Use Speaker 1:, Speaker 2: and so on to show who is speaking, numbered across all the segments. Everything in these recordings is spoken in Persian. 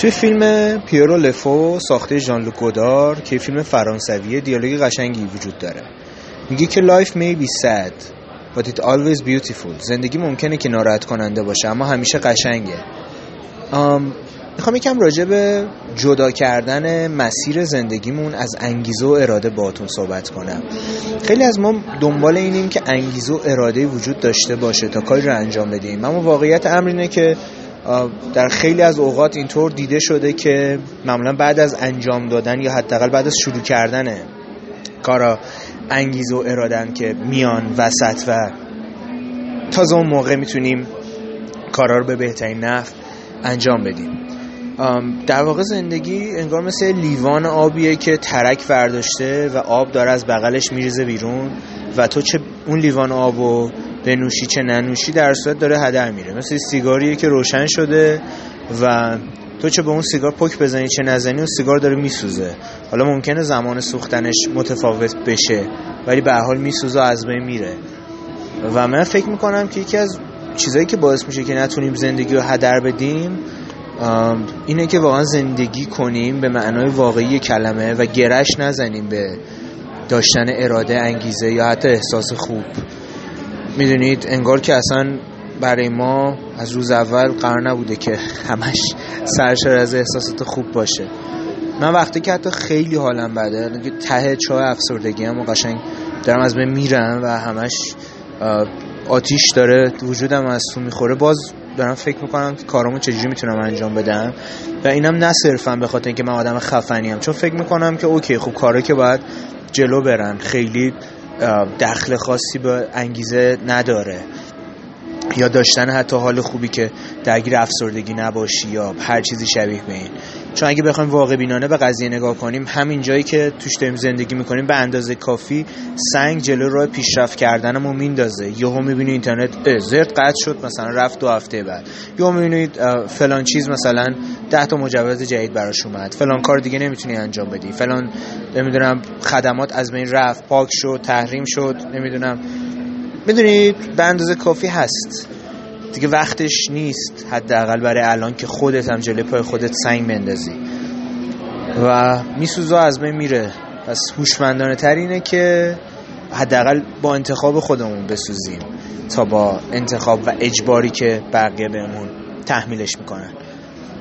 Speaker 1: توی فیلم پیرو لفو ساخته ژان لوک گودار که فیلم فرانسوی دیالوگ قشنگی وجود داره. میگه که life may be sad but it always beautiful. زندگی ممکنه که ناراحت کننده باشه اما همیشه قشنگه. می‌خوام یکم راجع به جدا کردن مسیر زندگیمون از انگیزه و اراده باهاتون صحبت کنم. خیلی از ما دنبال اینیم که انگیزه و اراده وجود داشته باشه تا کاری رو انجام بدیم. اما واقعیت امر اینه که در خیلی از اوقات اینطور دیده شده که معمولا بعد از انجام دادن یا حداقل بعد از شروع کردن کارا انگیزه و ارادن که میان وسط و تازه اون موقع می‌تونیم کارا رو به بهترین نحو انجام بدیم. در واقع زندگی انگار مثل لیوان آبیه که ترک برداشته و آب داره از بغلش میریزه بیرون و تو چه اون لیوان آبو بنوشی چه ننوشی در صورت داره هدر میره. مثل سیگاریه که روشن شده و تو چه به اون سیگار پک بزنی چه نزنی اون سیگار داره میسوزه. حالا ممکنه زمان سوختنش متفاوت بشه ولی به حال میسوزه از بین میره. و من فکر می‌کنم که یکی از چیزایی که باعث میشه که نتونیم زندگی رو هدر بدیم اینه که واقعا زندگی کنیم به معنای واقعی کلمه و گرش نزنیم به داشتن اراده انگیزه یا حتی احساس خوب. می‌دونید انگار که اصلا برای ما از روز اول قرار نبوده که همش سرشار از احساسات خوب باشه. من وقتی که حتی خیلی حالم بده ته چای افسردگی هم و قشنگ دارم از من میرم و همش آتیش داره وجودم از تو می‌خوره باز دارم فکر می‌کنم که کارامو چجوری می‌تونم انجام بدم. و اینم نه صرفا به خاطر اینکه من آدم خفنی هم چون فکر می‌کنم که اوکی خب کاره که باید جلو برن خیلی دخل خاصی به انگیزه نداره. یا داشتن حتی حال خوبی که درگیر افسردگی نباشی یا هر چیزی شبیه به این. چون اگه بخوایم واقع بینانه به قضیه نگاه کنیم همین جایی که توش داریم زندگی می‌کنیم به اندازه کافی سنگ جلو راه پیشرفت کردنمون میندازه. یهو می‌بینی اینترنت زرد قطع شد مثلا رفت دو هفته بعد. یا می‌بینید فلان چیز مثلا ده تا مجوز جدید براش اومد. فلان کار دیگه نمی‌تونی انجام بدی. فلان نمی‌دونم خدمات از بین رفت پاک شد تحریم شد نمی‌دونم. می‌دونید به اندازه کافی هست. دیگه وقتش نیست حداقل برای الان که خودت هم جلوی پای خودت سنگ بندازی. و میسوزه از بین میره. پس هوشمندانه تر اینه که حداقل با انتخاب خودمون بسوزیم تا با انتخاب و اجباری که بقیه بهمون تحمیلش می‌کنن.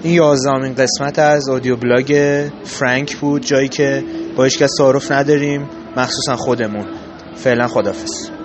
Speaker 1: این یازدهمین قسمت از اودیو بلاگ فرانک بود جایی که با هیچ کس تعارف نداریم مخصوصا خودمون. فعلا خدافظ